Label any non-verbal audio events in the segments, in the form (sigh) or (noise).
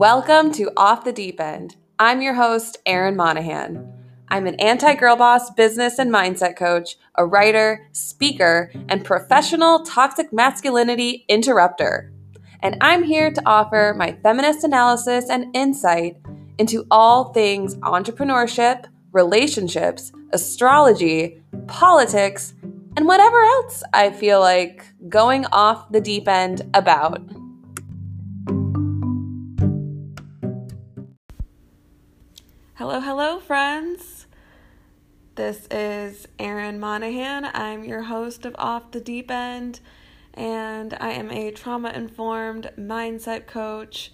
Welcome to Off the Deep End. I'm your host, Erin Monahan. I'm an anti girl boss business and mindset coach, a writer, speaker, and professional toxic masculinity interrupter. And I'm here to offer my feminist analysis and insight into all things entrepreneurship, relationships, astrology, politics, and whatever else I feel like going off the deep end about. Hello, hello, friends. This is Erin Monahan. I'm your host of Off the Deep End, and I am a trauma informed mindset coach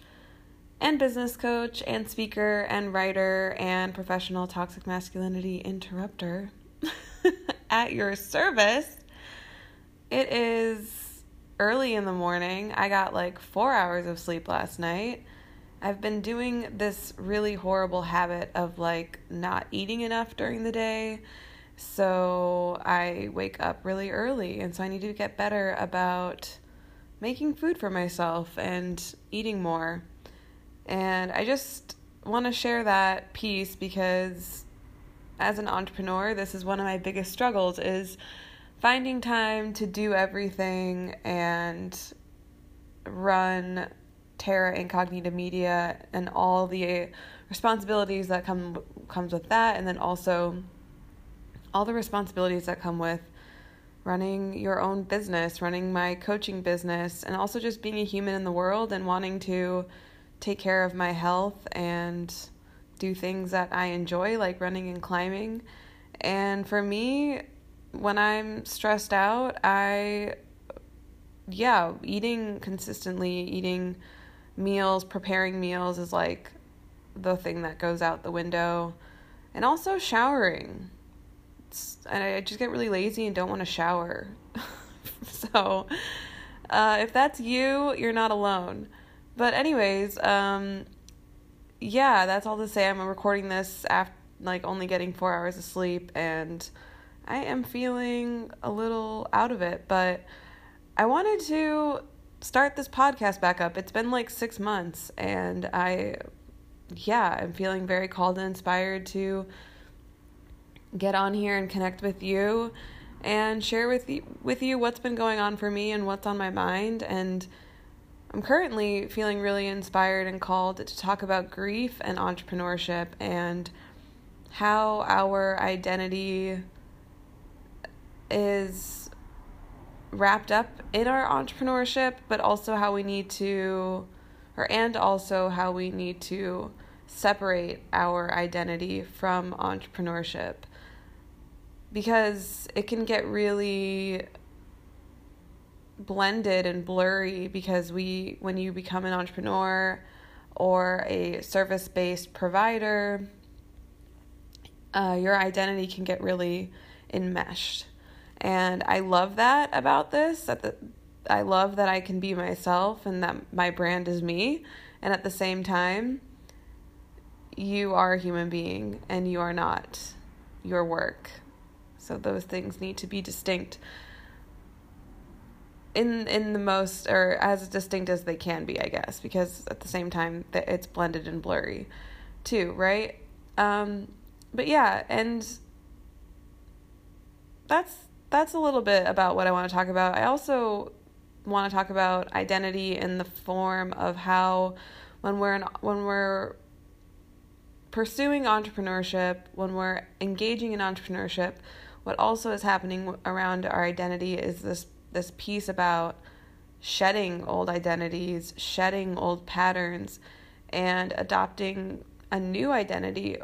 and business coach and speaker and writer and professional toxic masculinity interrupter (laughs) at your service. It is early in the morning. I got like four hours of sleep last night. I've been doing this really horrible habit of like not eating enough during the day. So I wake up really early, and so I need to get better about making food for myself and eating more. And I just want to share that piece because as an entrepreneur, this is one of my biggest struggles is finding time to do everything and run Terra Incognita Media and all the responsibilities that come comes with that, and then also all the responsibilities that come with running your own business, running my coaching business, and also just being a human in the world and wanting to take care of my health and do things that I enjoy, like running and climbing. And for me, when I'm stressed out, I, yeah, eating consistently, eating meals, preparing meals is like the thing that goes out the window. And also showering. It's, and I just get really lazy and don't want to shower. (laughs) so, uh, if that's you, you're not alone. But, anyways, um, yeah, that's all to say. I'm recording this after like only getting four hours of sleep, and I am feeling a little out of it. But I wanted to start this podcast back up. It's been like six months, and I, yeah, I'm feeling very called and inspired to get on here and connect with you and share with you, with you what's been going on for me and what's on my mind. And I'm currently feeling really inspired and called to talk about grief and entrepreneurship and how our identity is wrapped up in our entrepreneurship, but also how we need to, or and also how we need to separate our identity from entrepreneurship. Because it can get really blended and blurry because we when you become an entrepreneur or a service-based provider uh, your identity can get really enmeshed and I love that about this. That the, I love that I can be myself and that my brand is me. And at the same time, you are a human being and you are not your work. So those things need to be distinct in in the most or as distinct as they can be, I guess, because at the same time that it's blended and blurry too, right? Um but yeah, and that's that's a little bit about what I want to talk about. I also want to talk about identity in the form of how when we're when we're pursuing entrepreneurship, when we're engaging in entrepreneurship, what also is happening around our identity is this this piece about shedding old identities, shedding old patterns and adopting a new identity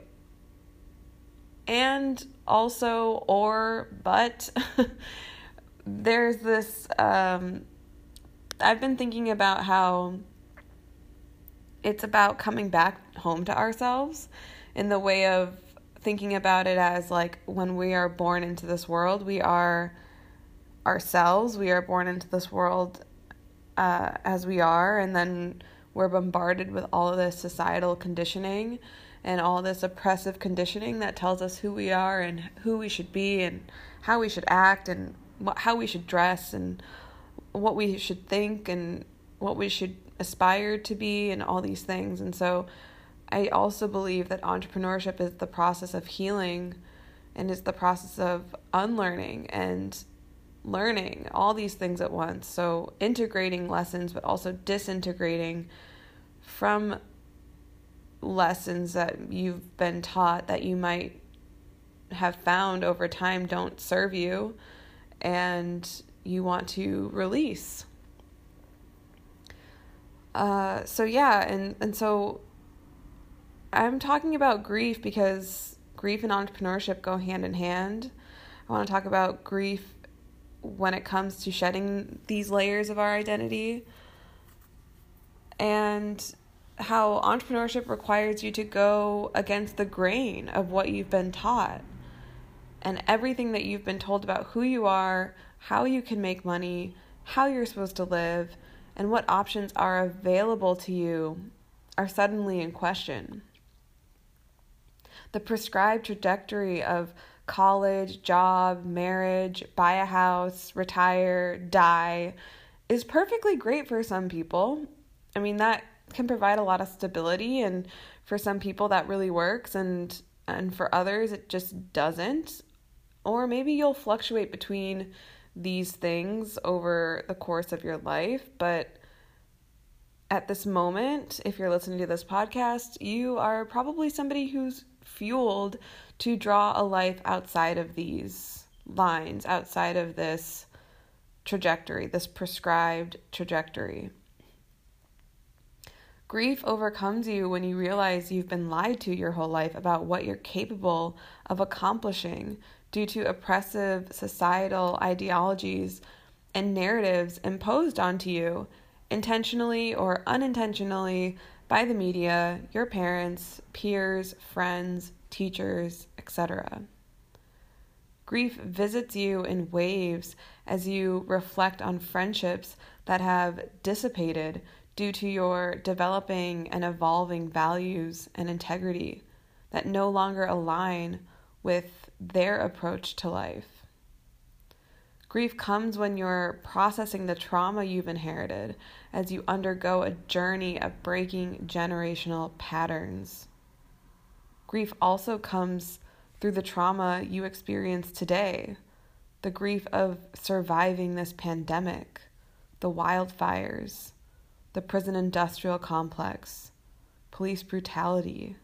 and also or but (laughs) there's this um, I've been thinking about how it's about coming back home to ourselves in the way of thinking about it as like when we are born into this world, we are ourselves. We are born into this world uh, as we are, and then we're bombarded with all of this societal conditioning and all this oppressive conditioning that tells us who we are and who we should be and how we should act and what, how we should dress and what we should think and what we should aspire to be and all these things. And so I also believe that entrepreneurship is the process of healing and is the process of unlearning and learning all these things at once. So integrating lessons, but also disintegrating from lessons that you've been taught that you might have found over time don't serve you and you want to release. Uh, so yeah, and, and so I'm talking about grief because grief and entrepreneurship go hand in hand. I want to talk about grief when it comes to shedding these layers of our identity and how entrepreneurship requires you to go against the grain of what you've been taught and everything that you've been told about who you are, how you can make money, how you're supposed to live, and what options are available to you are suddenly in question. The prescribed trajectory of college, job, marriage, buy a house, retire, die is perfectly great for some people. I mean, that can provide a lot of stability and for some people that really works and and for others it just doesn't. Or maybe you'll fluctuate between these things over the course of your life, but at this moment, if you're listening to this podcast, you are probably somebody who's fueled to draw a life outside of these lines, outside of this trajectory, this prescribed trajectory. Grief overcomes you when you realize you've been lied to your whole life about what you're capable of accomplishing due to oppressive societal ideologies and narratives imposed onto you, intentionally or unintentionally, by the media, your parents, peers, friends, teachers, etc. Grief visits you in waves as you reflect on friendships that have dissipated due to your developing and evolving values and integrity that no longer align with their approach to life. Grief comes when you're processing the trauma you've inherited as you undergo a journey of breaking generational patterns. Grief also comes through the trauma you experience today the grief of surviving this pandemic, the wildfires, the prison industrial complex, police brutality,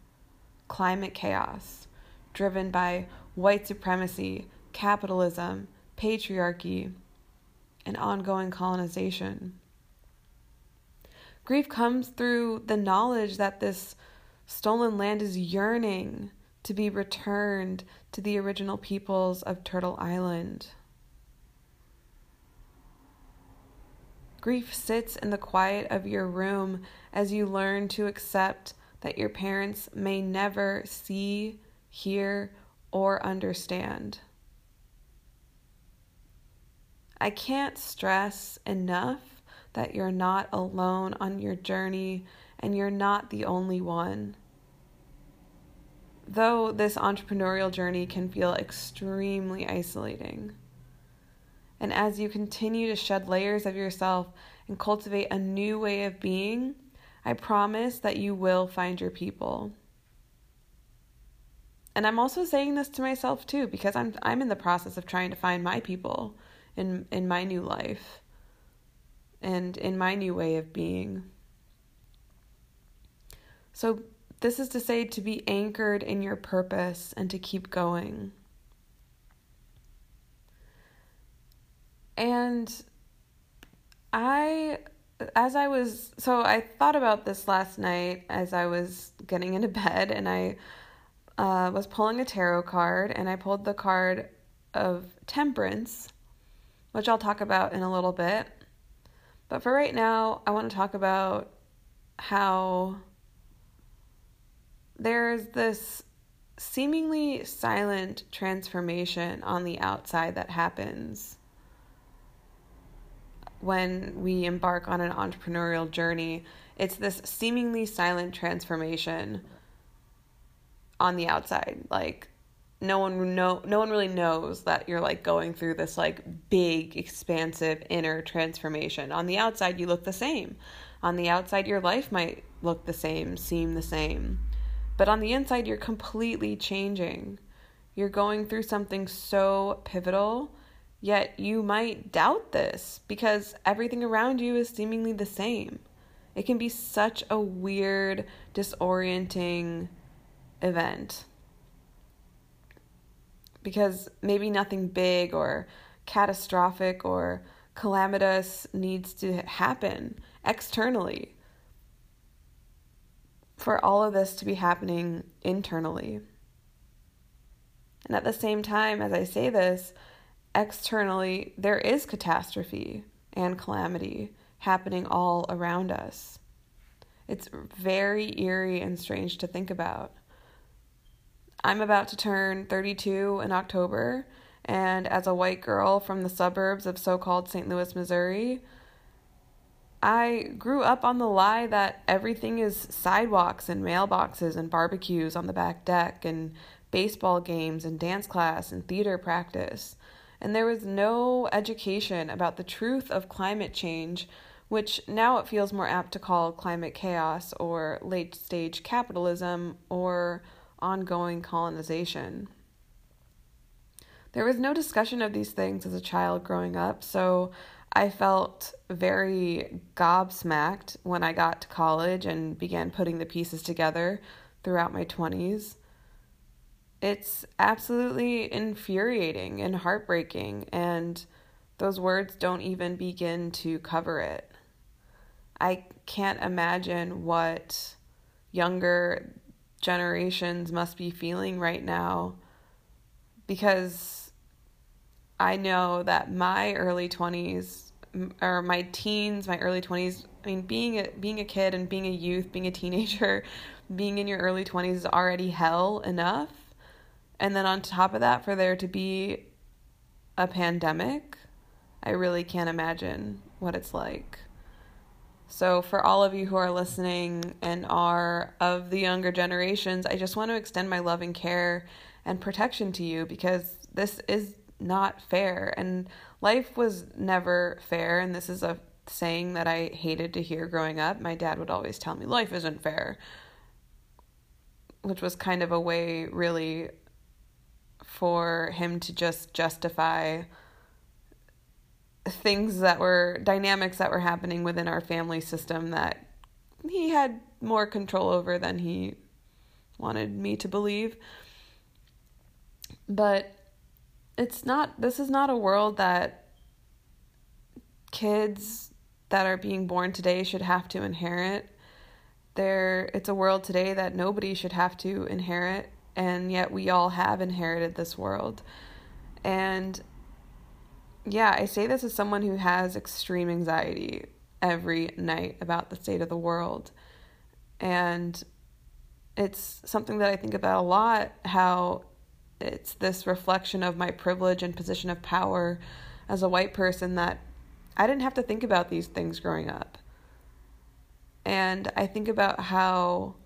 climate chaos, driven by white supremacy, capitalism, patriarchy, and ongoing colonization. Grief comes through the knowledge that this stolen land is yearning to be returned to the original peoples of Turtle Island. Grief sits in the quiet of your room as you learn to accept that your parents may never see, hear, or understand. I can't stress enough that you're not alone on your journey and you're not the only one. Though this entrepreneurial journey can feel extremely isolating. And as you continue to shed layers of yourself and cultivate a new way of being, I promise that you will find your people. And I'm also saying this to myself too because I'm I'm in the process of trying to find my people in in my new life and in my new way of being. So this is to say to be anchored in your purpose and to keep going. And I, as I was, so I thought about this last night as I was getting into bed, and I uh, was pulling a tarot card, and I pulled the card of Temperance, which I'll talk about in a little bit. But for right now, I want to talk about how there's this seemingly silent transformation on the outside that happens when we embark on an entrepreneurial journey. It's this seemingly silent transformation on the outside. Like no one know no one really knows that you're like going through this like big expansive inner transformation on the outside you look the same on the outside your life might look the same seem the same but on the inside you're completely changing you're going through something so pivotal yet you might doubt this because everything around you is seemingly the same it can be such a weird disorienting event because maybe nothing big or catastrophic or calamitous needs to happen externally for all of this to be happening internally. And at the same time, as I say this, externally, there is catastrophe and calamity happening all around us. It's very eerie and strange to think about. I'm about to turn 32 in October, and as a white girl from the suburbs of so called St. Louis, Missouri, I grew up on the lie that everything is sidewalks and mailboxes and barbecues on the back deck and baseball games and dance class and theater practice. And there was no education about the truth of climate change, which now it feels more apt to call climate chaos or late stage capitalism or ongoing colonization. There was no discussion of these things as a child growing up, so I felt very gobsmacked when I got to college and began putting the pieces together throughout my 20s. It's absolutely infuriating and heartbreaking, and those words don't even begin to cover it. I can't imagine what younger generations must be feeling right now because I know that my early 20s or my teens, my early 20s, I mean being a being a kid and being a youth, being a teenager, (laughs) being in your early 20s is already hell enough. And then on top of that for there to be a pandemic, I really can't imagine what it's like. So, for all of you who are listening and are of the younger generations, I just want to extend my love and care and protection to you because this is not fair. And life was never fair. And this is a saying that I hated to hear growing up. My dad would always tell me, life isn't fair, which was kind of a way, really, for him to just justify things that were dynamics that were happening within our family system that he had more control over than he wanted me to believe. But it's not, this is not a world that kids that are being born today should have to inherit. There, it's a world today that nobody should have to inherit, and yet we all have inherited this world. And yeah, I say this as someone who has extreme anxiety every night about the state of the world. And it's something that I think about a lot how it's this reflection of my privilege and position of power as a white person that I didn't have to think about these things growing up. And I think about how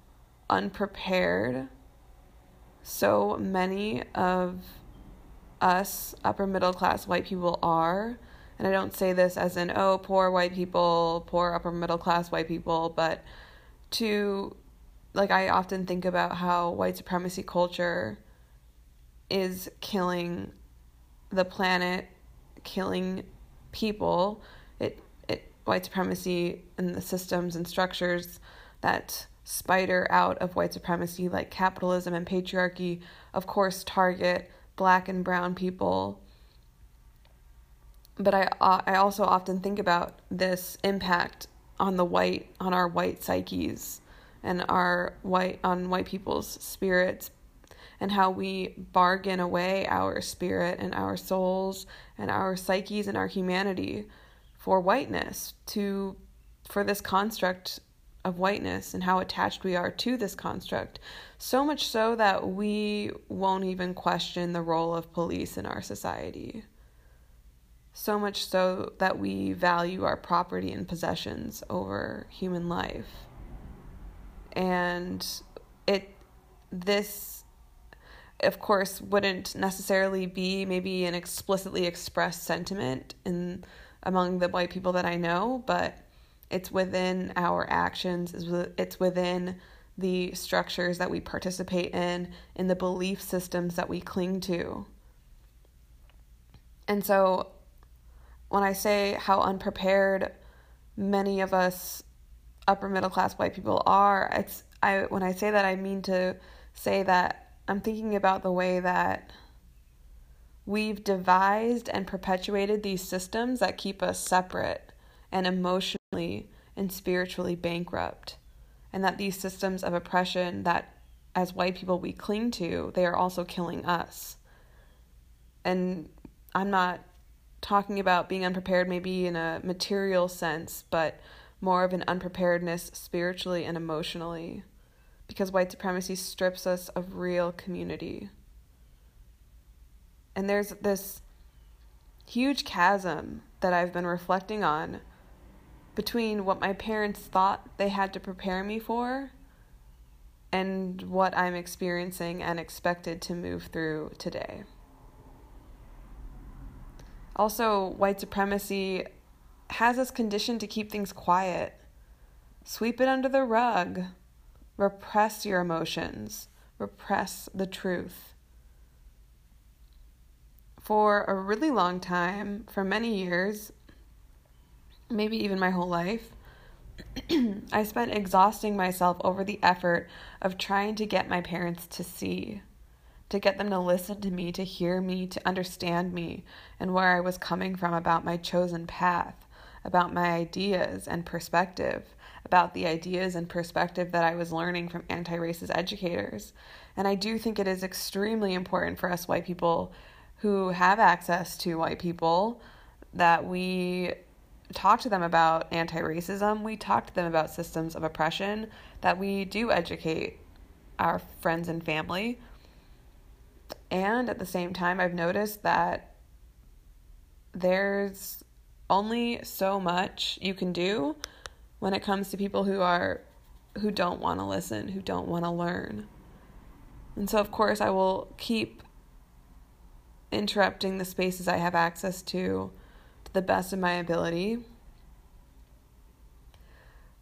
unprepared so many of us upper middle class white people are. And I don't say this as in, oh, poor white people, poor upper middle class white people, but to, like, I often think about how white supremacy culture is killing the planet, killing people. It, it, white supremacy and the systems and structures that spider out of white supremacy, like capitalism and patriarchy, of course, target black and brown people. But I uh, I also often think about this impact on the white on our white psyches and our white on white people's spirits and how we bargain away our spirit and our souls and our psyches and our humanity for whiteness to for this construct of whiteness and how attached we are to this construct. So much so that we won't even question the role of police in our society. So much so that we value our property and possessions over human life. And it, this, of course, wouldn't necessarily be maybe an explicitly expressed sentiment in among the white people that I know, but it's within our actions, it's within the structures that we participate in, in the belief systems that we cling to. And so when I say how unprepared many of us upper middle class white people are, it's I when I say that I mean to say that I'm thinking about the way that we've devised and perpetuated these systems that keep us separate and emotionally and spiritually bankrupt. And that these systems of oppression that as white people we cling to, they are also killing us. And I'm not talking about being unprepared maybe in a material sense, but more of an unpreparedness spiritually and emotionally. Because white supremacy strips us of real community. And there's this huge chasm that I've been reflecting on between what my parents thought they had to prepare me for and what I'm experiencing and expected to move through today. Also, white supremacy has us conditioned to keep things quiet, sweep it under the rug, repress your emotions, repress the truth. For a really long time, for many years, maybe even my whole life, (clears throat) I spent exhausting myself over the effort of trying to get my parents to see, to get them to listen to me, to hear me, to understand me, and where I was coming from about my chosen path, about my ideas and perspective, about the ideas and perspective that I was learning from anti racist educators. And I do think it is extremely important for us white people who have access to white people that we talk to them about anti racism, we talk to them about systems of oppression, that we do educate our friends and family. And at the same time, I've noticed that there's only so much you can do when it comes to people who are who don't want to listen, who don't want to learn. And so of course I will keep interrupting the spaces I have access to to the best of my ability.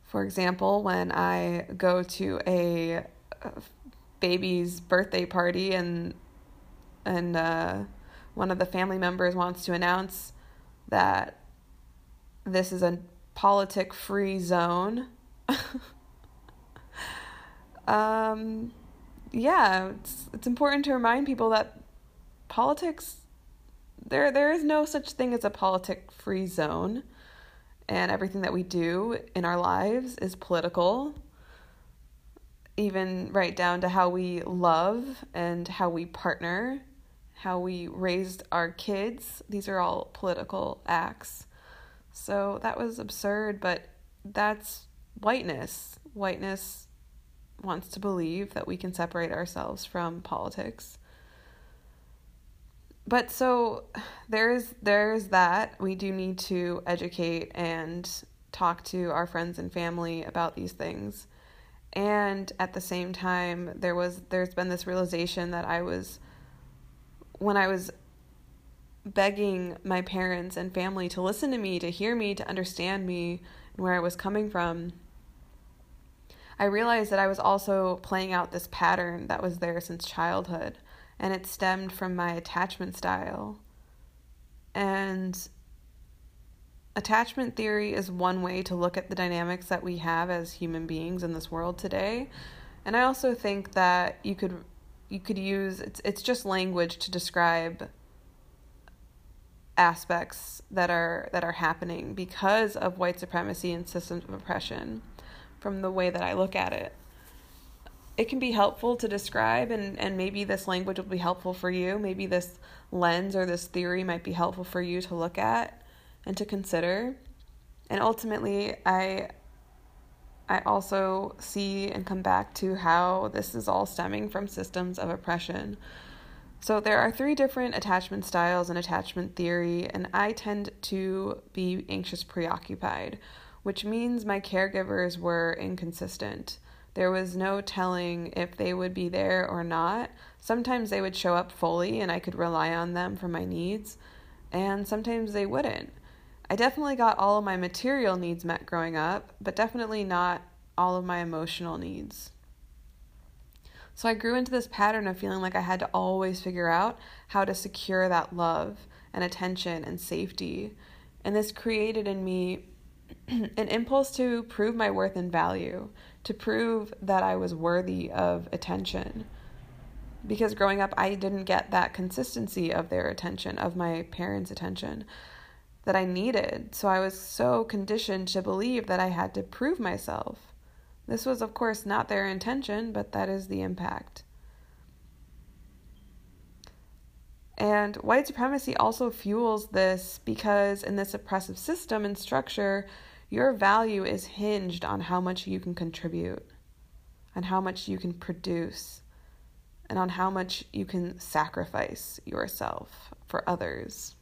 For example, when I go to a baby's birthday party and and uh, one of the family members wants to announce that this is a politic free zone. (laughs) um, yeah, it's it's important to remind people that politics there there is no such thing as a politic free zone and everything that we do in our lives is political even right down to how we love and how we partner how we raised our kids these are all political acts so that was absurd, but that's whiteness. Whiteness wants to believe that we can separate ourselves from politics. But so there's there's that. We do need to educate and talk to our friends and family about these things. And at the same time, there was there's been this realization that I was when I was begging my parents and family to listen to me, to hear me, to understand me and where I was coming from, I realized that I was also playing out this pattern that was there since childhood, and it stemmed from my attachment style. And attachment theory is one way to look at the dynamics that we have as human beings in this world today. And I also think that you could you could use it's it's just language to describe aspects that are that are happening because of white supremacy and systems of oppression from the way that I look at it. It can be helpful to describe and, and maybe this language will be helpful for you. Maybe this lens or this theory might be helpful for you to look at and to consider. And ultimately I I also see and come back to how this is all stemming from systems of oppression so, there are three different attachment styles and attachment theory, and I tend to be anxious preoccupied, which means my caregivers were inconsistent. There was no telling if they would be there or not. Sometimes they would show up fully and I could rely on them for my needs, and sometimes they wouldn't. I definitely got all of my material needs met growing up, but definitely not all of my emotional needs. So I grew into this pattern of feeling like I had to always figure out how to secure that love and attention and safety. And this created in me (clears throat) an impulse to prove my worth and value, to prove that I was worthy of attention. Because growing up, I didn't get that consistency of their attention, of my parents' attention that I needed. So I was so conditioned to believe that I had to prove myself. This was, of course, not their intention, but that is the impact. And white supremacy also fuels this because in this oppressive system and structure, your value is hinged on how much you can contribute, on how much you can produce, and on how much you can sacrifice yourself for others.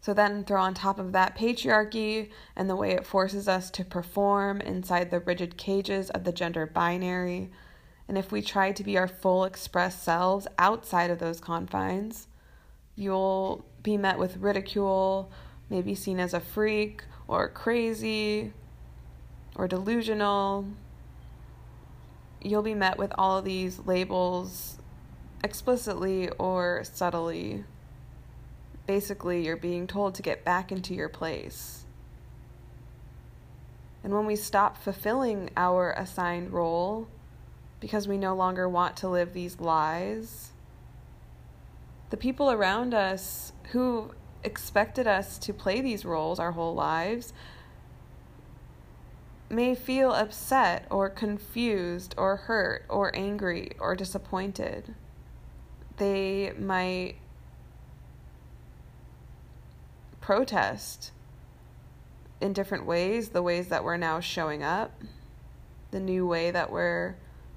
So then throw on top of that patriarchy and the way it forces us to perform inside the rigid cages of the gender binary. And if we try to be our full express selves outside of those confines, you'll be met with ridicule, maybe seen as a freak or crazy or delusional. You'll be met with all of these labels explicitly or subtly basically you're being told to get back into your place. And when we stop fulfilling our assigned role because we no longer want to live these lies, the people around us who expected us to play these roles our whole lives may feel upset or confused or hurt or angry or disappointed. They might protest in different ways, the ways that we're now showing up, the new way that we're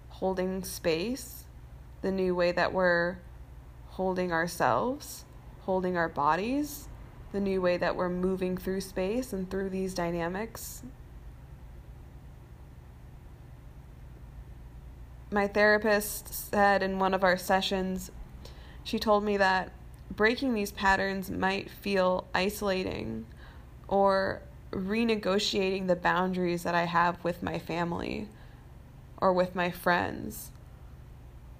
holding space, the new way that we're holding ourselves, holding our bodies, the new way that we're moving through space and through these dynamics. My therapist said in one of our sessions, she told me that breaking these patterns might feel isolating or renegotiating the boundaries that I have with my family or with my friends,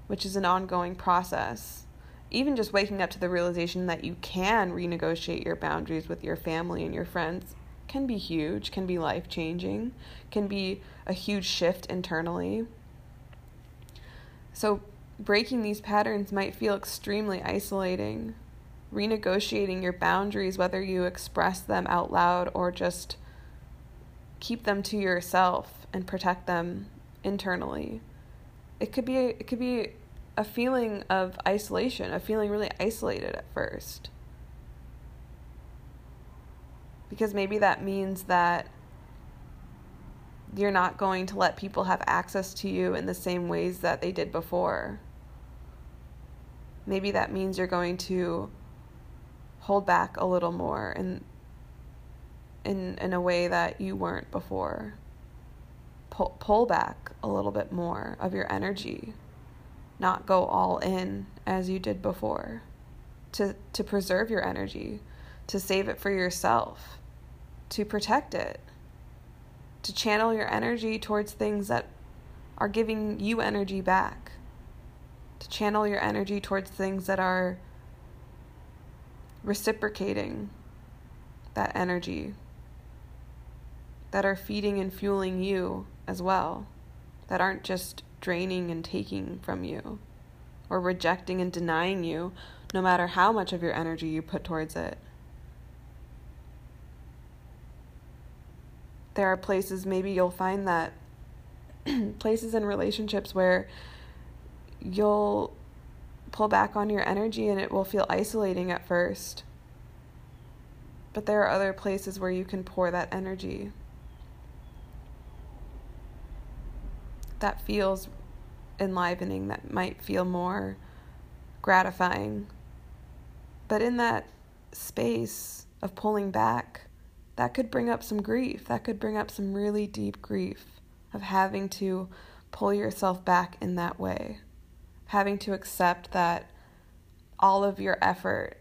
which is an ongoing process. Even just waking up to the realization that you can renegotiate your boundaries with your family and your friends can be huge, can be life changing, can be a huge shift internally. So, breaking these patterns might feel extremely isolating. Renegotiating your boundaries, whether you express them out loud or just keep them to yourself and protect them internally. It could be it could be a feeling of isolation, a feeling really isolated at first. Because maybe that means that you're not going to let people have access to you in the same ways that they did before. Maybe that means you're going to hold back a little more in in in a way that you weren't before. Pull, pull back a little bit more of your energy. Not go all in as you did before. To to preserve your energy, to save it for yourself, to protect it. To channel your energy towards things that are giving you energy back to channel your energy towards things that are reciprocating that energy, that are feeding and fueling you as well, that aren't just draining and taking from you or rejecting and denying you, no matter how much of your energy you put towards it. There are places, maybe you'll find that (clears throat) places in relationships where you'll pull back on your energy and it will feel isolating at first. But there are other places where you can pour that energy. That feels enlivening, that might feel more gratifying. But in that space of pulling back, that could bring up some grief. That could bring up some really deep grief of having to pull yourself back in that way, having to accept that all of your effort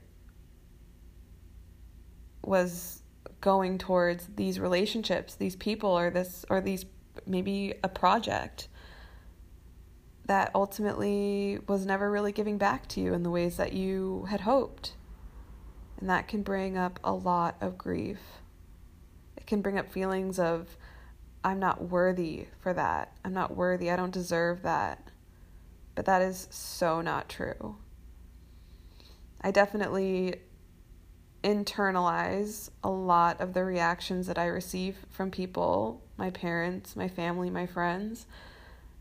was going towards these relationships, these people, or this, or these maybe a project that ultimately was never really giving back to you in the ways that you had hoped. And that can bring up a lot of grief. It can bring up feelings of, I'm not worthy for that. I'm not worthy. I don't deserve that. But that is so not true. I definitely internalize a lot of the reactions that I receive from people, my parents, my family, my friends,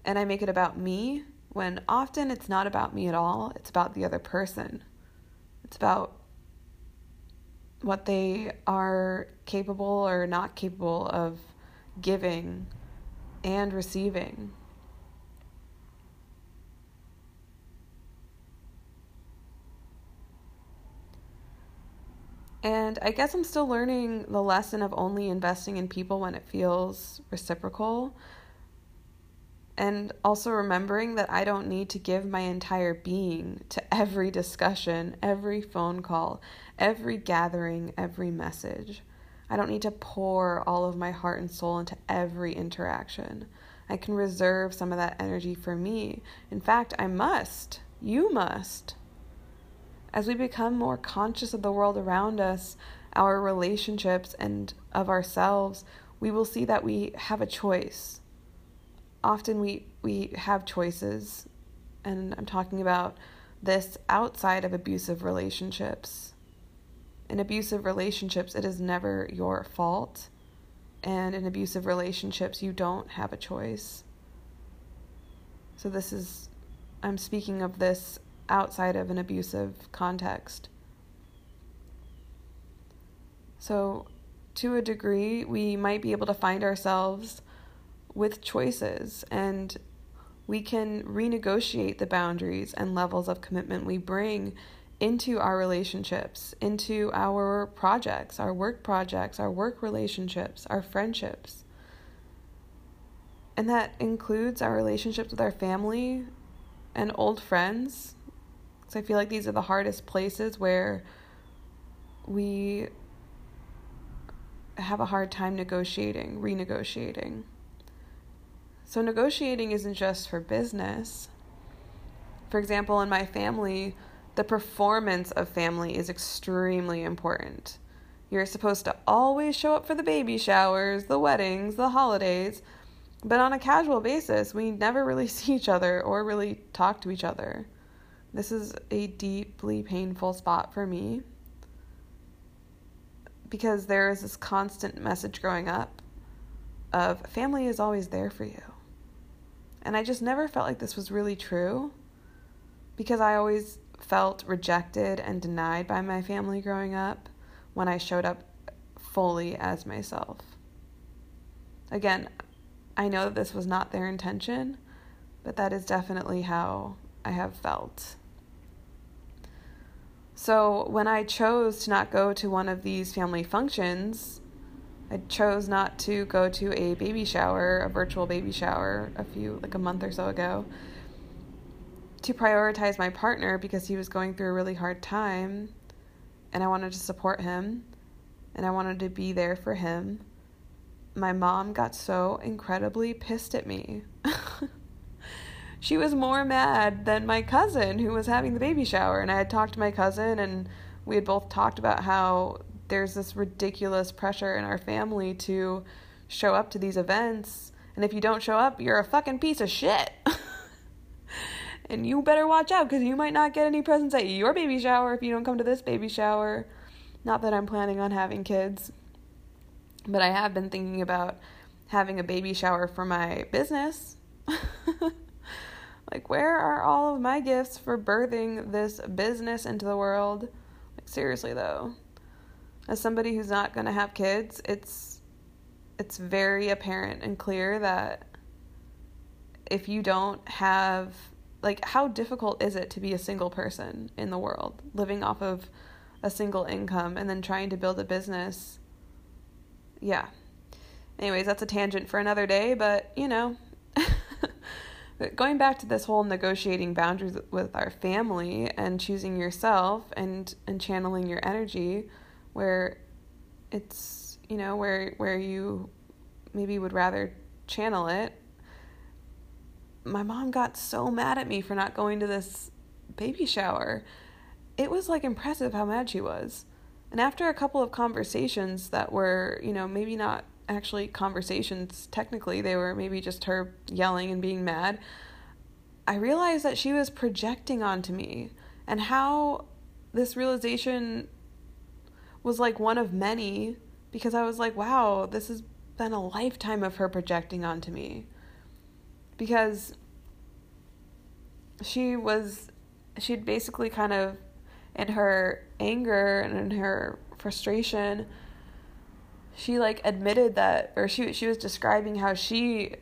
and I make it about me when often it's not about me at all. It's about the other person. It's about what they are capable or not capable of giving and receiving. And I guess I'm still learning the lesson of only investing in people when it feels reciprocal. And also remembering that I don't need to give my entire being to every discussion, every phone call, every gathering, every message. I don't need to pour all of my heart and soul into every interaction. I can reserve some of that energy for me. In fact, I must. You must. As we become more conscious of the world around us, our relationships, and of ourselves, we will see that we have a choice. Often we, we have choices, and I'm talking about this outside of abusive relationships. In abusive relationships, it is never your fault. And in abusive relationships, you don't have a choice. So, this is, I'm speaking of this outside of an abusive context. So, to a degree, we might be able to find ourselves with choices and we can renegotiate the boundaries and levels of commitment we bring into our relationships, into our projects, our work projects, our work relationships, our friendships. And that includes our relationships with our family and old friends, I feel like these are the hardest places where we have a hard time negotiating, renegotiating. So, negotiating isn't just for business. For example, in my family, the performance of family is extremely important. You're supposed to always show up for the baby showers, the weddings, the holidays, but on a casual basis, we never really (laughs) see each other or really talk to each other. This is a deeply painful spot for me because there is this constant message growing up of family is always there for you. And I just never felt like this was really true because I always felt rejected and denied by my family growing up when I showed up fully as myself. Again, I know that this was not their intention, but that is definitely how I have felt. So when I chose to not go to one of these family functions, I chose not to go to a baby shower, a virtual baby shower, a few, like a month or so ago, to prioritize my partner because he was going through a really hard time and I wanted to support him and I wanted to be there for him. My mom got so incredibly pissed at me. (laughs) she was more mad than my cousin who was having the baby shower. And I had talked to my cousin, and we had both talked about how there's this ridiculous pressure in our family to show up to these events. And if you don't show up, you're a fucking piece of shit. (laughs) and you better watch out because you might not get any presents at your baby shower if you don't come to this baby shower. Not that I'm planning on having kids, but I have been thinking about having a baby shower for my business. (laughs) Like, where are all of my gifts for birthing this business into the world? Like, seriously, though. As somebody who's not going to have kids, it's it's very apparent and clear that if you don't have like how difficult is it to be a single person in the world living off of a single income and then trying to build a business yeah anyways, that's a tangent for another day, but you know, going back to this whole negotiating boundaries with our family and choosing yourself and and channeling your energy where it's you know where where you maybe would rather channel it. My mom got so mad at me for not going to this baby shower. It was like impressive how mad she was. And after a couple of conversations that were you know maybe not actually conversations technically they were maybe just her yelling and being mad. I realized that she was projecting onto me and how this realization was like one of many because i was like wow this has been a lifetime of her projecting onto me because she was she'd basically kind of in her anger and in her frustration she like admitted that or she she was describing how she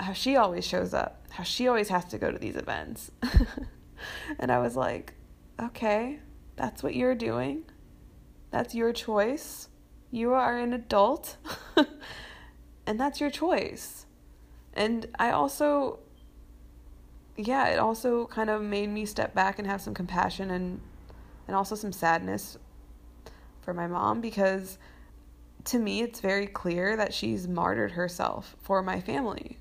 how she always shows up, how she always has to go to these events. (laughs) and I was like, "Okay, that's what you're doing. That's your choice. You are an adult." (laughs) and that's your choice. And I also yeah, it also kind of made me step back and have some compassion and and also some sadness for my mom because to me, it's very clear that she's martyred herself for my family,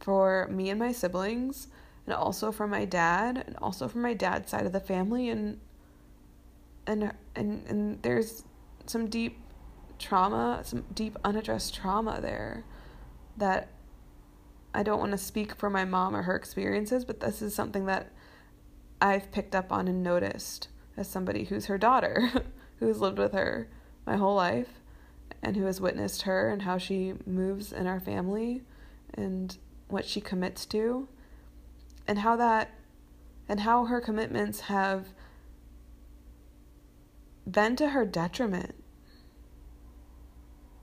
for me and my siblings, and also for my dad, and also for my dad's side of the family, and and and and there's some deep trauma, some deep unaddressed trauma there that I don't want to speak for my mom or her experiences, but this is something that I've picked up on and noticed as somebody who's her daughter, (laughs) who's lived with her my whole life and who has witnessed her and how she moves in our family and what she commits to and how that and how her commitments have been to her detriment.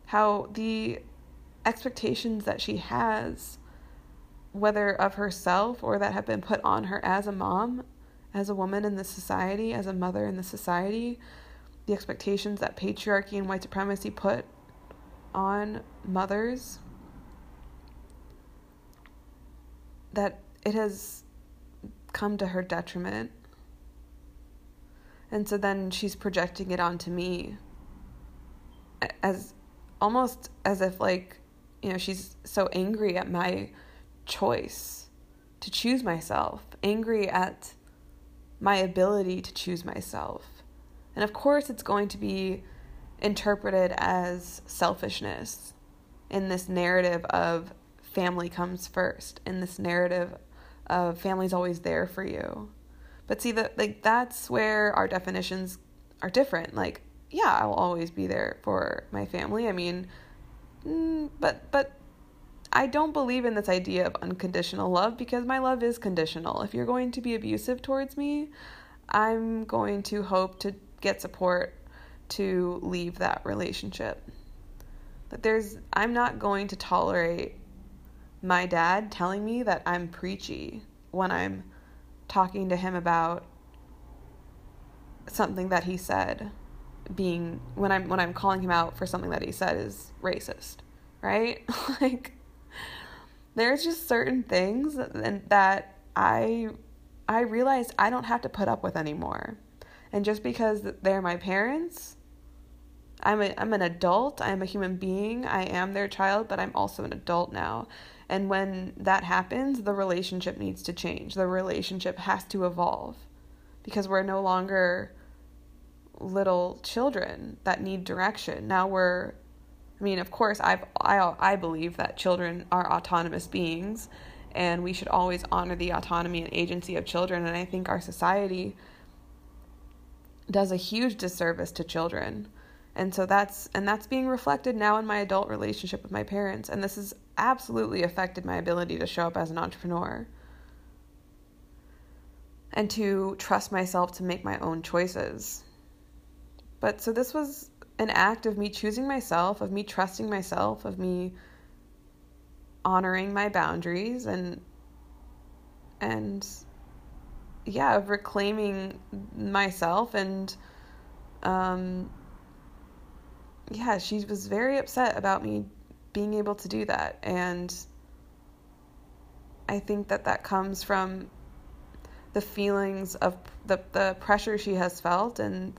How the expectations that she has whether of herself or that have been put on her as a mom as a woman in the society as a mother in the society the expectations that patriarchy and white supremacy put on mothers that it has come to her detriment. And so then she's projecting it onto me as almost as if like you know she's so angry at my choice to choose myself, angry at my ability to choose myself. And of course, it's going to be interpreted as selfishness in this narrative of family comes first, in this narrative of family's always there for you. But see that like that's where our definitions are different. Like, yeah, I will always be there for my family. I mean, mm, but but I don't believe in this idea of unconditional love because my love is conditional. If you're going to be abusive towards me, I'm going to hope to get support to leave that relationship. That there's I'm not going to tolerate my dad telling me that I'm preachy when I'm talking to him about something that he said being when I'm when I'm calling him out for something that he said is racist, right? (laughs) like there's just certain things and that I I realized I don't have to put up with anymore. And just because they're my parents, I'm a I'm an adult, I'm a human being, I am their child, but I'm also an adult now. And when that happens, the relationship needs to change. The relationship has to evolve because we're no longer little children that need direction. Now we're I mean, of course, I've, I I believe that children are autonomous beings and we should always honor the autonomy and agency of children and I think our society does a huge disservice to children and so that's and that's being reflected now in my adult relationship with my parents. And this has absolutely affected my ability to show up as an entrepreneur. And to trust myself to make my own choices. But so this was an act of me choosing myself of me trusting myself of me honoring my boundaries and and yeah of reclaiming myself and um yeah, she was very upset about me being able to do that. And I think that that comes from the feelings of the, the pressure she has felt and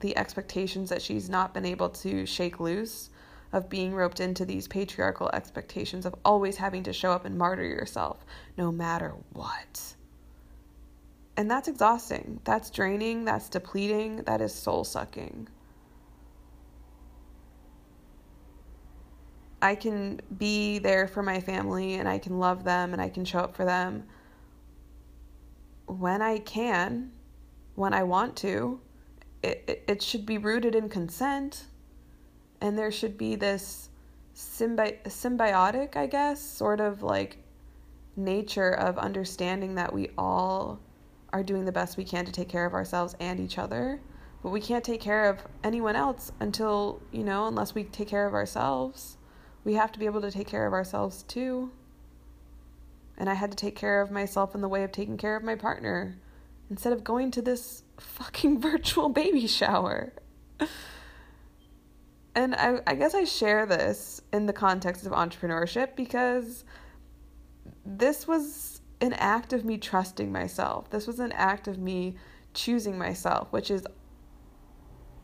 the expectations that she's not been able to shake loose of being roped into these patriarchal expectations of always having to show up and martyr yourself no matter what. And that's exhausting. That's draining. That's depleting. That is soul sucking. I can be there for my family and I can love them and I can show up for them when I can, when I want to. It, it, it should be rooted in consent and there should be this symbi- symbiotic, I guess, sort of like nature of understanding that we all are doing the best we can to take care of ourselves and each other. But we can't take care of anyone else until, you know, unless we take care of ourselves we have to be able to take care of ourselves too. And I had to take care of myself in the way of taking care of my partner instead of going to this fucking (laughs) virtual baby shower. and I, I guess I share this in the context of entrepreneurship because this was an act of me trusting myself. This was an act of me choosing myself, which is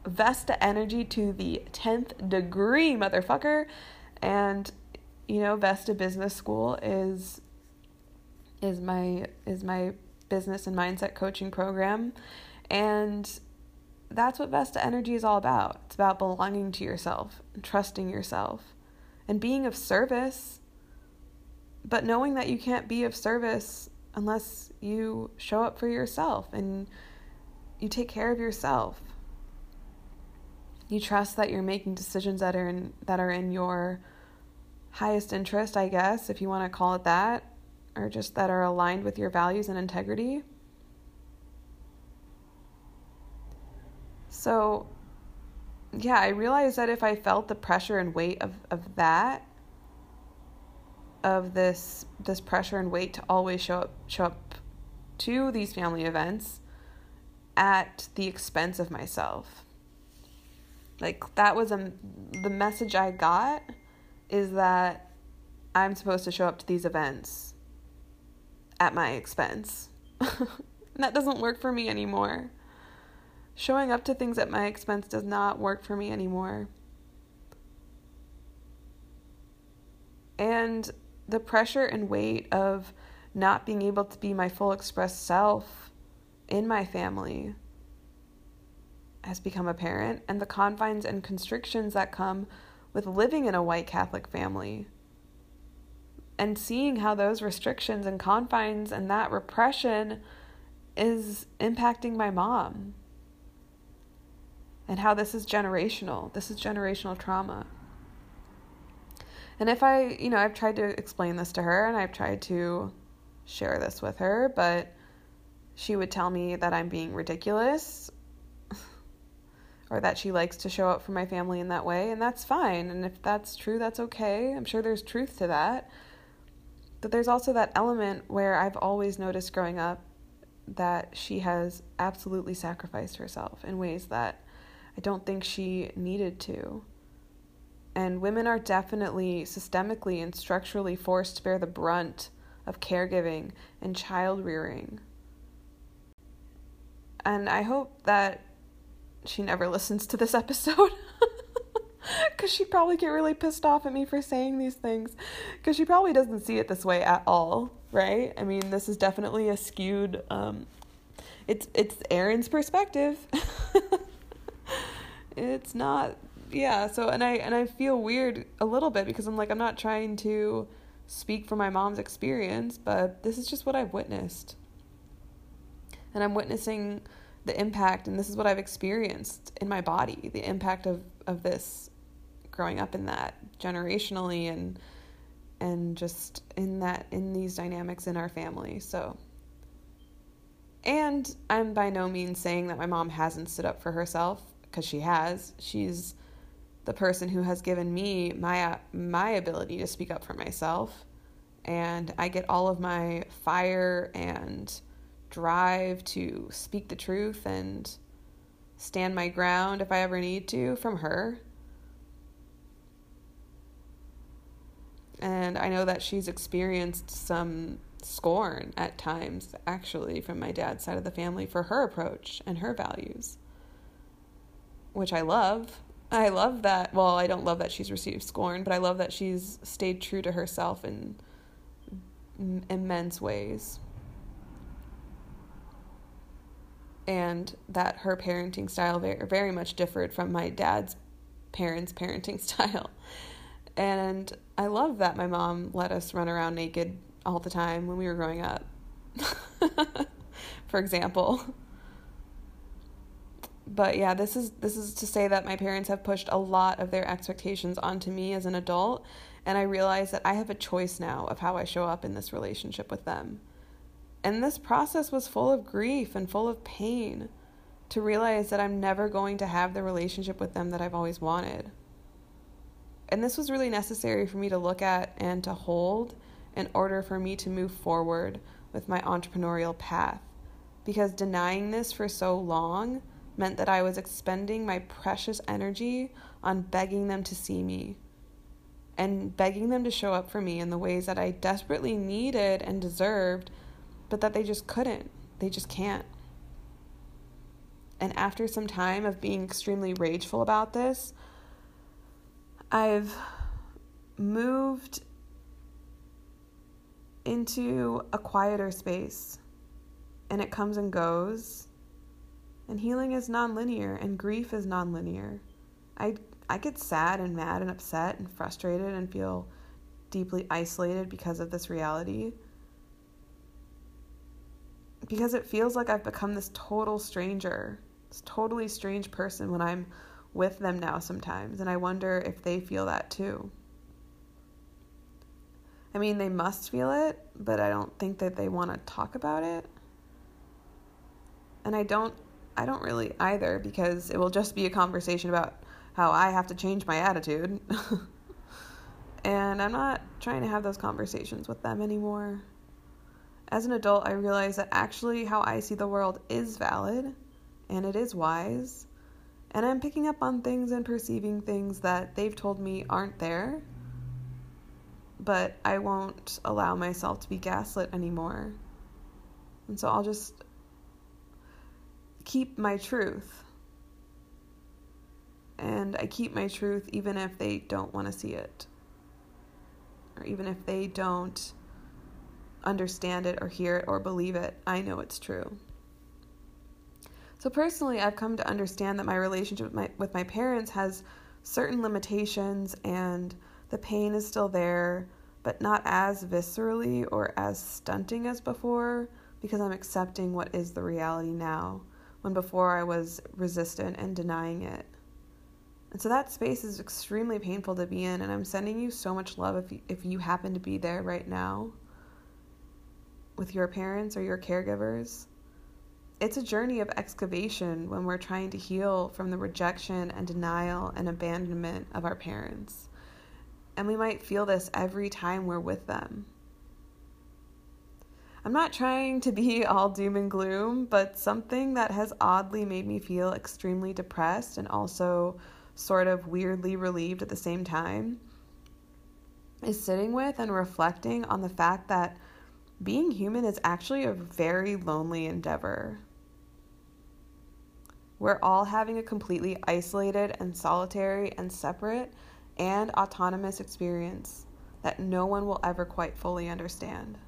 Vesta energy to the 10th degree, motherfucker. And you know, Vesta Business School is is my is my business and mindset coaching program. And that's what Vesta Energy is all about. It's about belonging to yourself and trusting yourself and being of service, but knowing that you can't be of service unless you show up for yourself and you take care of yourself. You trust that you're making decisions that are in that are in your highest interest, I guess, if you want to call it that, or just that are aligned with your values and integrity. So, yeah, I realized that if I felt the pressure and weight of, of that, of this this pressure and weight to always show up show up to these family events at the expense of myself. Like that was a the message I got is that I'm supposed to show up to these events at my expense. (laughs) that doesn't work for me anymore. Showing up to things at my expense does not work for me anymore. And the pressure and weight of not being able to be my full expressed self in my family has become apparent, and the confines and constrictions that come with living in a white Catholic family and seeing how those restrictions and confines and that repression is impacting my mom and how this is generational. This is generational trauma. And if I, you know, I've tried to explain this to her and I've tried to share this with her, but she would tell me that I'm being ridiculous or that she likes to show up for my family in that way, and that's fine. And if that's true, that's okay. I'm sure there's truth to that. But there's also that element where I've always noticed growing up that she has absolutely sacrificed herself in ways that I don't think she needed to. And women are definitely systemically and structurally forced to bear the brunt of caregiving and child rearing. And I hope that she never listens to this episode. (laughs) Because she'd probably get really pissed off at me for saying these things. Because she probably doesn't see it this way at all, right? I mean, this is definitely a skewed. Um, it's it's Aaron's perspective. (laughs) it's not, yeah. So and I and I feel weird a little bit because I'm like I'm not trying to speak from my mom's experience, but this is just what I've witnessed, and I'm witnessing the impact and this is what I've experienced in my body the impact of of this growing up in that generationally and and just in that in these dynamics in our family. So and I'm by no means saying that my mom hasn't stood up for herself because she has. She's the person who has given me my my ability to speak up for myself and I get all of my fire and drive to speak the truth and stand my ground if I ever need to from her. And I know that she's experienced some scorn at times, actually, from my dad's side of the family for her approach and her values, which I love. I love that. Well, I don't love that she's received scorn, but I love that she's stayed true to herself in immense ways. And that her parenting style very, very much differed from my dad's parents' parenting (laughs) style. And I love that my mom let us run around naked all the time when we were growing up. (laughs) For example. But yeah, this is this is to say that my parents have pushed a lot of their expectations onto me as an adult, and I realize that I have a choice now of how I show up in this relationship with them. And this process was full of grief and full of pain to realize that I'm never going to have the relationship with them that I've always wanted. And this was really necessary for me to look at and to hold in order for me to move forward with my entrepreneurial path. Because denying this for so long meant that I was expending my precious energy on begging them to see me and begging them to show up for me in the ways that I desperately needed and deserved, but that they just couldn't. They just can't. And after some time of being extremely rageful about this, I've moved into a quieter space and it comes and goes. And healing is nonlinear and grief is nonlinear. I I get sad and mad and upset and frustrated and feel deeply isolated because of this reality. Because it feels like I've become this total stranger, this totally strange person when I'm with them now sometimes, and I wonder if they feel that too. I mean, they must feel it, but I don't think that they want to talk about it. And I don't I don't really either because it will just be a conversation about how I have to change my attitude. (laughs) and I'm not trying to have those conversations with them anymore. As an adult, I realize that actually how I see the world is valid and it is wise. And I'm picking up on things and perceiving things that they've told me aren't there but I won't allow myself to be gaslit anymore. And so I'll just keep my truth. And I keep my truth even if they don't want to see it, or even if they don't understand it or hear it or believe it. I know it's true. So personally, I've come to understand that my relationship with my, with my parents has certain limitations and the pain is still there, but not as viscerally or as stunting as before because I'm accepting what is the reality now, when before I was resistant and denying it. And so that space is extremely painful to be in, and I'm sending you so much love if you, if you happen to be there right now with your parents or your caregivers. It's a journey of excavation when we're trying to heal from the rejection and denial and abandonment of our parents. And we might feel this every time we're with them. I'm not trying to be (laughs) all doom and gloom, but something that has oddly made me feel extremely depressed and also sort of weirdly relieved at the same time is sitting with and reflecting on the fact that being human is actually a very lonely endeavor. We're all having a completely isolated and solitary and separate and autonomous experience that no one will ever quite fully understand.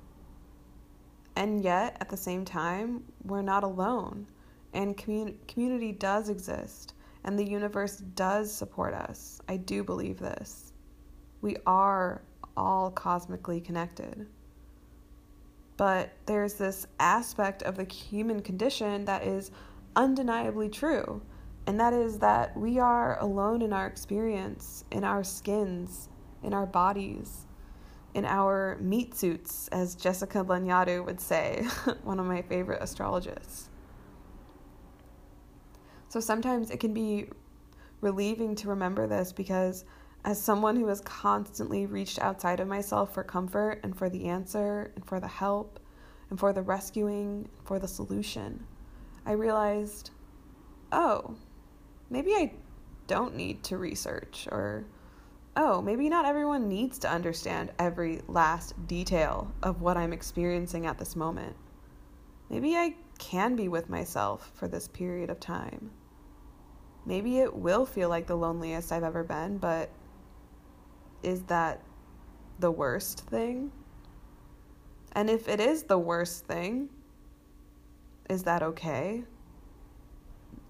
And yet, at the same time, we're not alone, and commun- community does exist, and the universe does support us. I do believe this. We are all cosmically connected. But there's this aspect of the human condition that is undeniably true and that is that we are alone in our experience, in our skins, in our bodies, in our meat suits, as Jessica Lanyadoo would say, (laughs) one of my favorite astrologists. So sometimes it can be relieving to remember this because, as someone who has constantly reached outside of myself for comfort and for the answer and for the help and for the rescuing, and for the solution, I realized, oh, maybe I don't need to research or oh, maybe not everyone needs to understand every last detail of what I'm experiencing at this moment. Maybe I can be with myself for this period of time. Maybe it will feel like the loneliest I've ever been, but is that the worst thing? And if it is the worst thing, is that okay?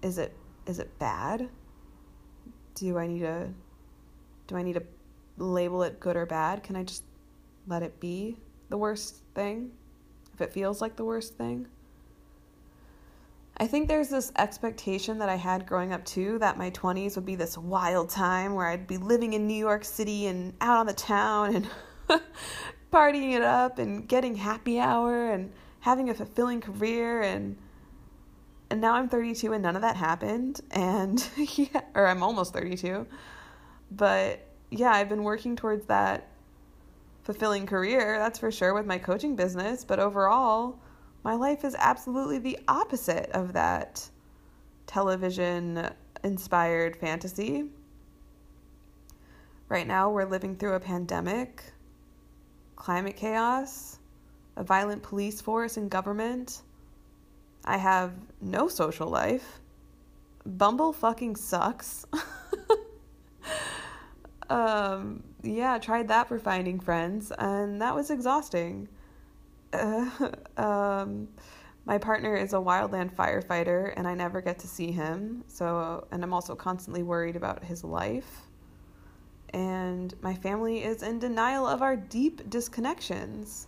Is it is it bad? Do I need to do I need to label it good or bad? Can I just let it be the worst thing if it feels like the worst thing? I think there's this expectation that I had growing up too that my 20s would be this wild time where I'd be living in New York City and out on the town and (laughs) partying it up and getting happy hour and having a fulfilling career and and now I'm 32 and none of that happened. And (laughs) yeah or I'm almost 32 but yeah I've been working towards that fulfilling career that's for sure with my coaching business. But overall my life is absolutely the opposite of that television inspired fantasy. Right now, we're living through a pandemic, climate chaos, a violent police force and government. I have no social life. Bumble fucking sucks. (laughs) um, yeah, tried that for finding friends, and that was exhausting. (laughs) um, my partner is a wildland firefighter, and I never get to see him. So, and I'm also constantly worried about his life. And my family is in denial of our deep disconnections.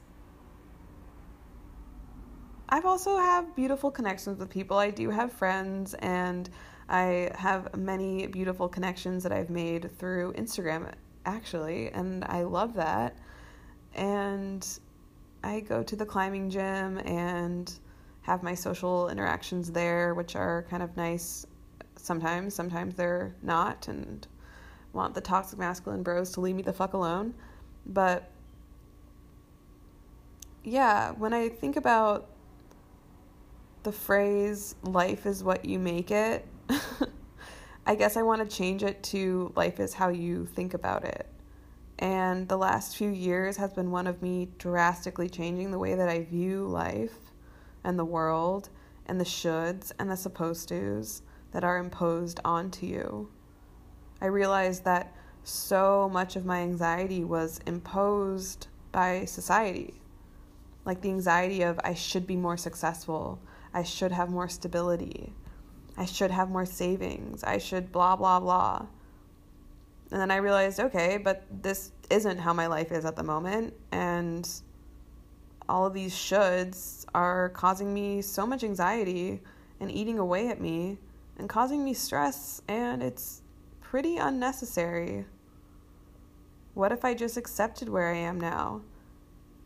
I've also have beautiful connections with people. I do have friends and I have many beautiful connections that I've made through Instagram actually, and I love that. And I go to the climbing gym and have my social interactions there, which are kind of nice sometimes. Sometimes they're not, and want the toxic masculine bros to leave me the fuck alone. But yeah, when I think about the phrase life is what you make it, (laughs) I guess I want to change it to life is how you think about it. And the last few years has been one of me drastically changing the way that I view life and the world and the shoulds and the supposed tos that are imposed onto you. I realized that so much of my anxiety was imposed by society. Like the anxiety of, I should be more successful, I should have more stability, I should have more savings, I should blah, blah, blah. And then I realized, okay, but this isn't how my life is at the moment. And all of these shoulds are causing me so much anxiety and eating away at me and causing me stress, and it's pretty unnecessary. What if I just accepted where I am now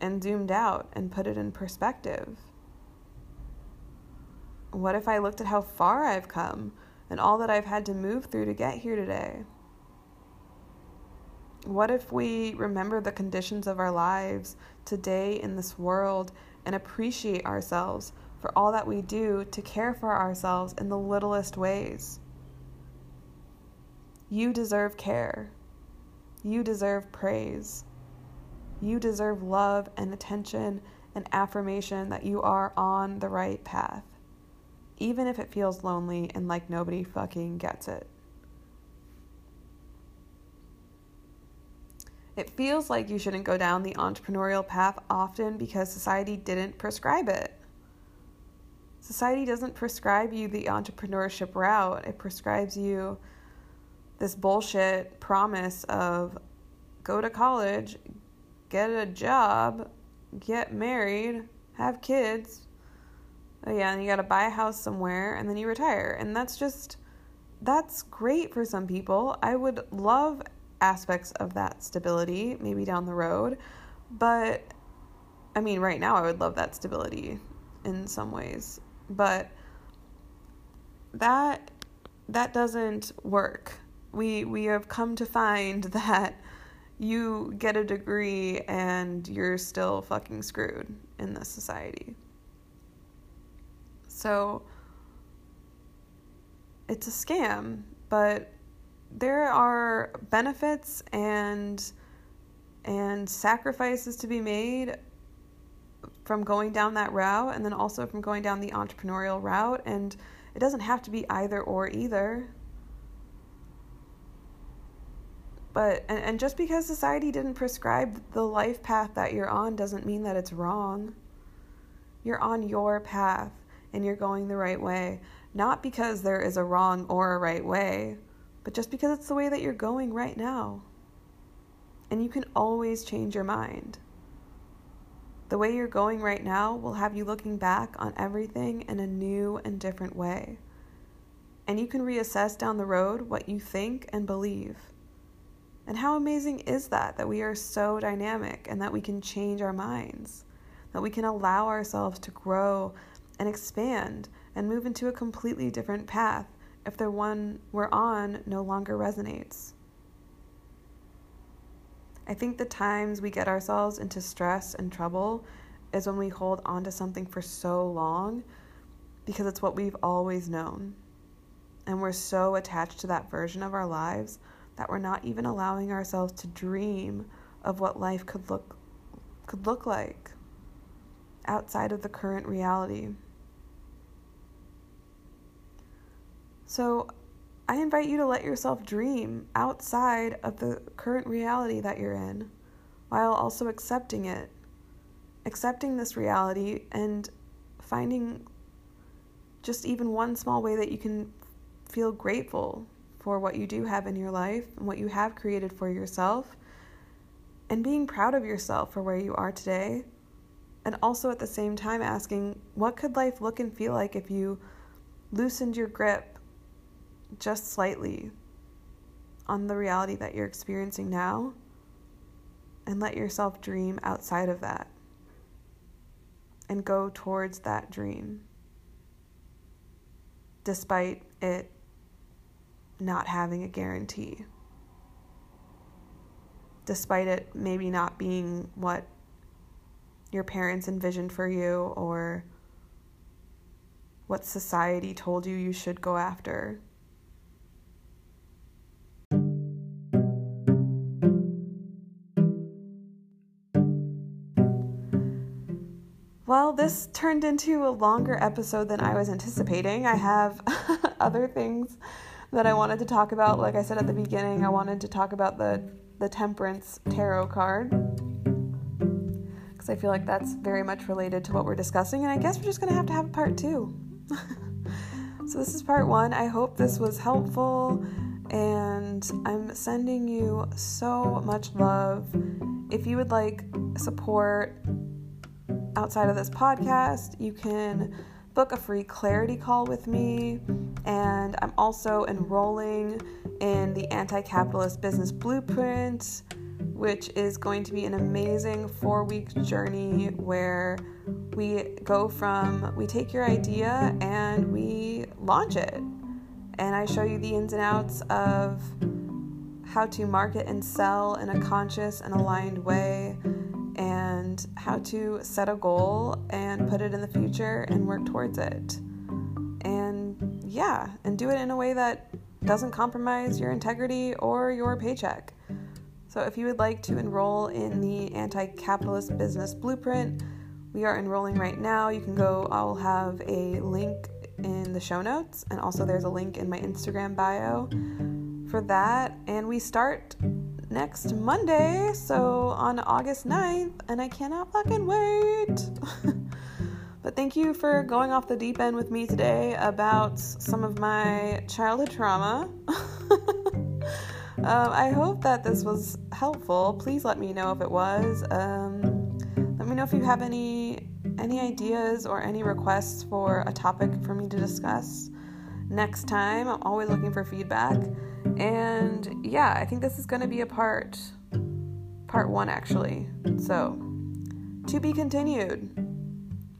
and zoomed out and put it in perspective? What if I looked at how far I've come and all that I've had to move through to get here today? What if we remember the conditions of our lives today in this world and appreciate ourselves for all that we do to care for ourselves in the littlest ways? You deserve care. You deserve praise. You deserve love and attention and affirmation that you are on the right path, even if it feels lonely and like nobody fucking gets it. It feels like you shouldn't go down the entrepreneurial path often because society didn't prescribe it. Society doesn't prescribe you the entrepreneurship route, it prescribes you this bullshit promise of go to college, get a job, get married, have kids. Oh yeah, and you got to buy a house somewhere and then you retire. And that's just that's great for some people. I would love aspects of that stability maybe down the road. But I mean, right now I would love that stability in some ways. But that that doesn't work. We we have come to find (laughs) that you get a degree and you're still fucking screwed in this society. So it's a scam, but there are benefits and and sacrifices to be made from going down that route and then also from going down the entrepreneurial route and it doesn't have to be either or either. But and, and just because society didn't prescribe the life path that you're on doesn't mean that it's wrong. You're on your path and you're going the right way not because there is a wrong or a right way but just because it's the way that you're going right now and you can always change your mind the way you're going right now will have you looking back on everything in a new and different way. And you can reassess down the road what you think and believe. And how amazing is that, that we are so dynamic and that we can change our minds, that we can allow ourselves to grow and expand and move into a completely different path if the one we're on no longer resonates. I think the times we get ourselves into stress and trouble is when we hold on to something for so long because it's what we've always known. And we're so attached to that version of our lives that we're not even allowing ourselves to dream of what life could look could look like outside of the current reality. So I invite you to let yourself dream outside of the current reality that you're in while also accepting it. Accepting this reality and finding just even one small way that you can feel grateful for what you do have in your life and what you have created for yourself, and being proud of yourself for where you are today, and also at the same time asking, what could life look and feel like if you loosened your grip just slightly on the reality that you're experiencing now and let yourself dream outside of that and go towards that dream despite it not having a guarantee. Despite it maybe not being what your parents envisioned for you or what society told you you should go after Well, this turned into a longer episode than I was anticipating. I have (laughs) other things that I wanted to talk about. Like I said at the beginning, I wanted to talk about the the Temperance tarot card because I feel like that's very much related to what we're discussing, and I guess we're just gonna have to have a part two. (laughs) so this is part one. I hope this was helpful, and I'm sending you so much love. If you would like support outside of this podcast, you can book a free clarity call with me. And I'm also enrolling in the Anti Capitalist Business Blueprint, which is going to be an amazing four week journey where we go from we take your idea and we launch it. And I show you the ins and outs of how to market and sell in a conscious and aligned way and how to set a goal and put it in the future and work towards it. And yeah, and do it in a way that doesn't compromise your integrity or your paycheck. So, if you would like to enroll in the Anti Capitalist Business Blueprint, we are enrolling right now. You can go, I'll have a link in the show notes, and also there's a link in my Instagram bio for that. And we start next Monday, so on August 9th, and I cannot fucking wait. (laughs) but thank you for going off the deep end with me today about some of my childhood trauma. (laughs) um, I hope that this was helpful. Please let me know if it was. Um, let me know if you have any any ideas or any requests for a topic for me to discuss next time. I'm always looking for feedback. And yeah, I think this is going to be a part part 1 actually. So, to be continued.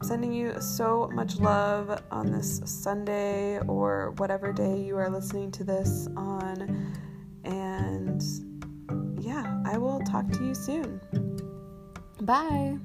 Sending you so much love on this Sunday or whatever day you are listening to this on. And yeah, I will talk to you soon. Bye.